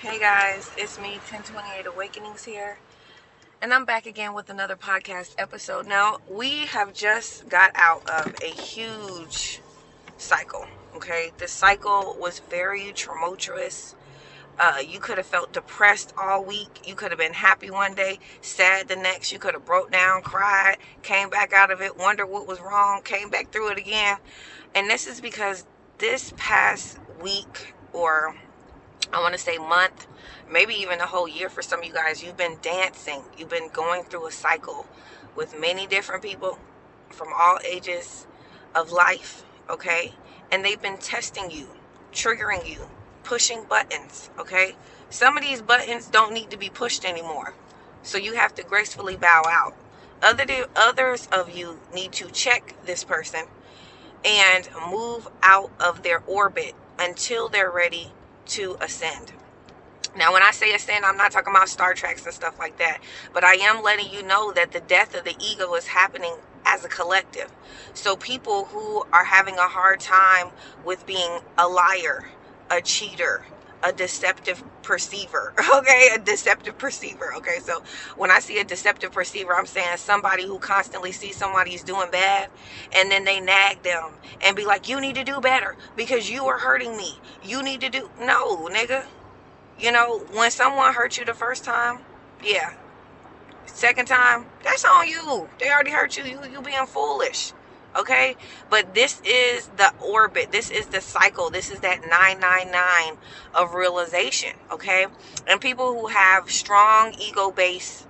Hey guys, it's me, 1028 Awakenings here, and I'm back again with another podcast episode. Now, we have just got out of a huge cycle, okay? The cycle was very tumultuous. Uh, you could have felt depressed all week. You could have been happy one day, sad the next. You could have broke down, cried, came back out of it, wondered what was wrong, came back through it again. And this is because this past week or I want to say month, maybe even a whole year for some of you guys, you've been dancing. You've been going through a cycle with many different people from all ages of life, okay? And they've been testing you, triggering you, pushing buttons, okay? Some of these buttons don't need to be pushed anymore. So you have to gracefully bow out. Other others of you need to check this person and move out of their orbit until they're ready to ascend. Now, when I say ascend, I'm not talking about Star Treks and stuff like that, but I am letting you know that the death of the ego is happening as a collective. So, people who are having a hard time with being a liar, a cheater, a deceptive perceiver. Okay, a deceptive perceiver. Okay, so when I see a deceptive perceiver, I'm saying somebody who constantly sees somebody's doing bad and then they nag them and be like, you need to do better because you are hurting me. You need to do. No, nigga. You know, when someone hurt you the first time, yeah. Second time, that's on you. They already hurt you. You, you being foolish okay? But this is the orbit. This is the cycle. This is that 999 of realization okay? And people who have strong ego based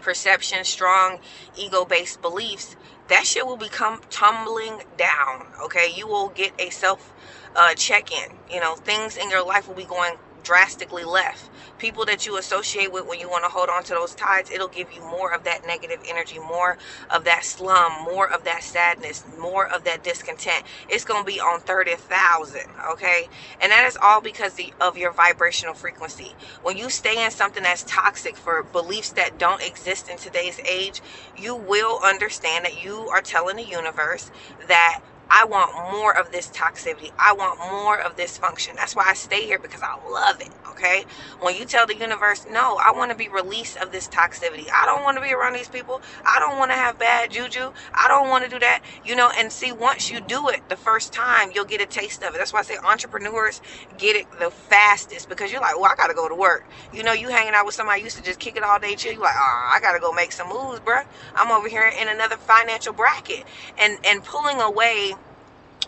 perception strong ego based beliefs that shit will become tumbling down okay? You will get a self uh, check in you know things in your life will be going drastically left. People that you associate with when you want to hold on to those ties, it'll give you more of that negative energy, more of that slum, more of that sadness, more of that discontent. It's going to be on 30,000, okay? And that is all because of your vibrational frequency. When you stay in something that's toxic for beliefs that don't exist in today's age, you will understand that you are telling the universe that I want more of this toxicity. I want more of this function. That's why I stay here because I love it. Okay. When you tell the universe, no, I want to be released of this toxicity. I don't want to be around these people. I don't want to have bad juju. I don't want to do that. You know, and see, once you do it the first time, you'll get a taste of it. That's why I say entrepreneurs get it the fastest because you're like, well, I got to go to work. You know, you hanging out with somebody used to just kick it all day, chill. You're like, oh, I got to go make some moves, bruh. I'm over here in another financial bracket and, and pulling away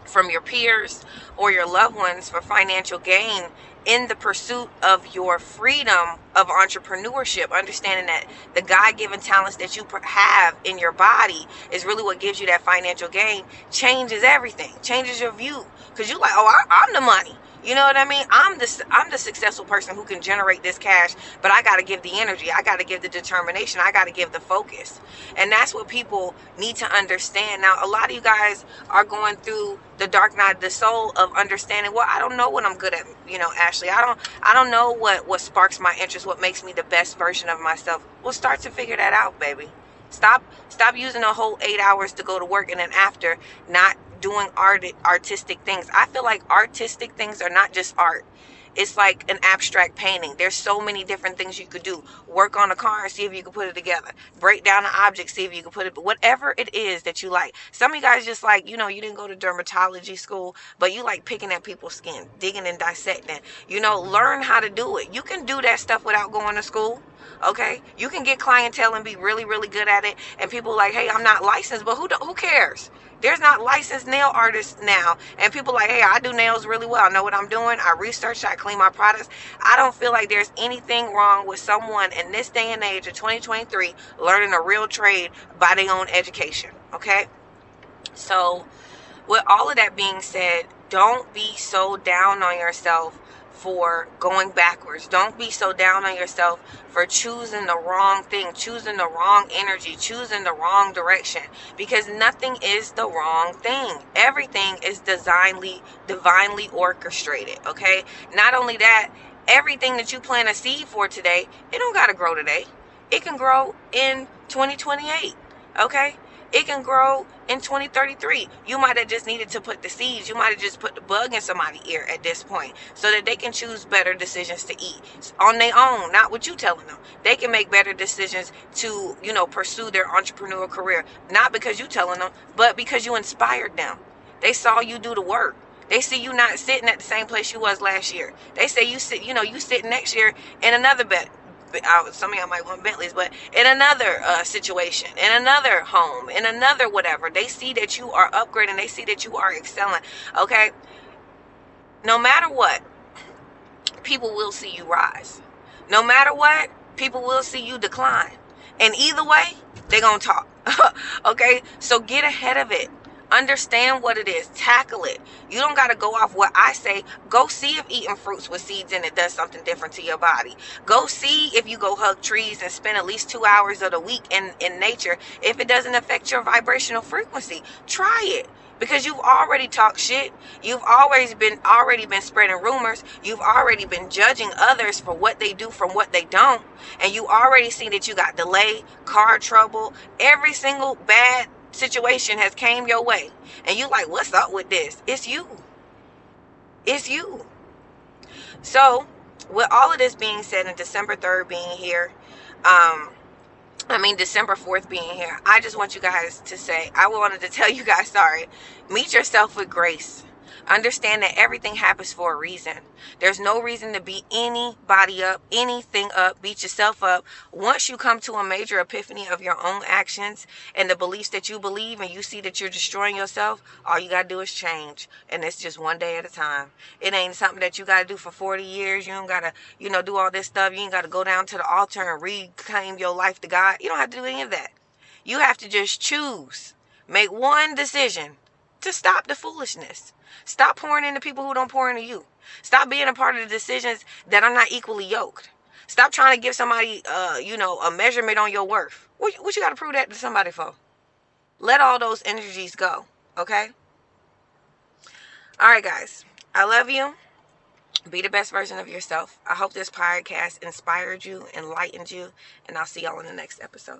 from your peers or your loved ones for financial gain in the pursuit of your freedom of entrepreneurship. Understanding that the god-given talents that you have in your body is really what gives you that financial gain changes everything changes your view. Because you're like oh I, i'm the money you know what I mean? I'm the I'm the successful person who can generate this cash, but I got to give the energy. I got to give the determination. I got to give the focus. And that's what people need to understand. Now, a lot of you guys are going through the dark night the soul of understanding well i don't know what i'm good at you know ashley i don't i don't know what what sparks my interest what makes me the best version of myself well start to figure that out baby stop stop using a whole eight hours to go to work and then after not doing art artistic things. I feel like artistic things are not just art. It's like an abstract painting. There's so many different things you could do. Work on a car and see if you can put it together. Break down an object, see if you can put it. But Whatever it is that you like. Some of you guys just like, you know, you didn't go to dermatology school, but you like picking at people's skin, digging and dissecting. You know, learn how to do it. You can do that stuff without going to school. Okay, you can get clientele and be really, really good at it, and people like, hey, I'm not licensed, but who who cares? There's not licensed nail artists now, and people like, hey, I do nails really well. I know what I'm doing. I research. I clean my products. I don't feel like there's anything wrong with someone in this day and age of 2023 learning a real trade by their own education. Okay, so with all of that being said, don't be so down on yourself for going backwards. Don't be so down on yourself for choosing the wrong thing, choosing the wrong energy, choosing the wrong direction because nothing is the wrong thing. Everything is designedly divinely orchestrated, okay? Not only that, everything that you plant a seed for today, it don't got to grow today. It can grow in 2028, okay? It can grow in 2033. You might have just needed to put the seeds. You might have just put the bug in somebody's ear at this point so that they can choose better decisions to eat on their own, not what you telling them. They can make better decisions to, you know, pursue their entrepreneurial career, not because you telling them, but because you inspired them. They saw you do the work. They see you not sitting at the same place you was last year. They say you sit, you know, you sit next year in another bed. Some of y'all might want Bentleys, but in another uh, situation, in another home, in another whatever, they see that you are upgrading. They see that you are excelling. Okay, no matter what, people will see you rise. No matter what, people will see you decline. And either way, they're gonna talk. okay, so get ahead of it. Understand what it is. Tackle it. You don't got to go off what I say. Go see if eating fruits with seeds in it does something different to your body. Go see if you go hug trees and spend at least two hours of the week in, in nature if it doesn't affect your vibrational frequency. Try it because you've already talked shit you've always been already been spreading rumors you've already been judging others for what they do from what they don't and you already see that you got delay car trouble every single bad situation has came your way and you like what's up with this? It's you. It's you. So with all of this being said and december 3rd being here um I mean, December 4th being here, I just want you guys to say, I wanted to tell you guys, sorry, meet yourself with grace. Understand that everything happens for a reason. There's no reason to beat anybody up, anything up, beat yourself up. Once you come to a major epiphany of your own actions and the beliefs that you believe, and you see that you're destroying yourself, all you got to do is change. And it's just one day at a time. It ain't something that you got to do for 40 years. You don't got to, you know, do all this stuff. You ain't got to go down to the altar and reclaim your life to God. You don't have to do any of that. You have to just choose. Make one decision to stop the foolishness. Stop pouring into people who don't pour into you. Stop being a part of the decisions that are not equally yoked. Stop trying to give somebody, uh, you know, a measurement on your worth. What, what you got to prove that to somebody for? Let all those energies go, okay? All right, guys. I love you. Be the best version of yourself. I hope this podcast inspired you, enlightened you, and I'll see y'all in the next episode.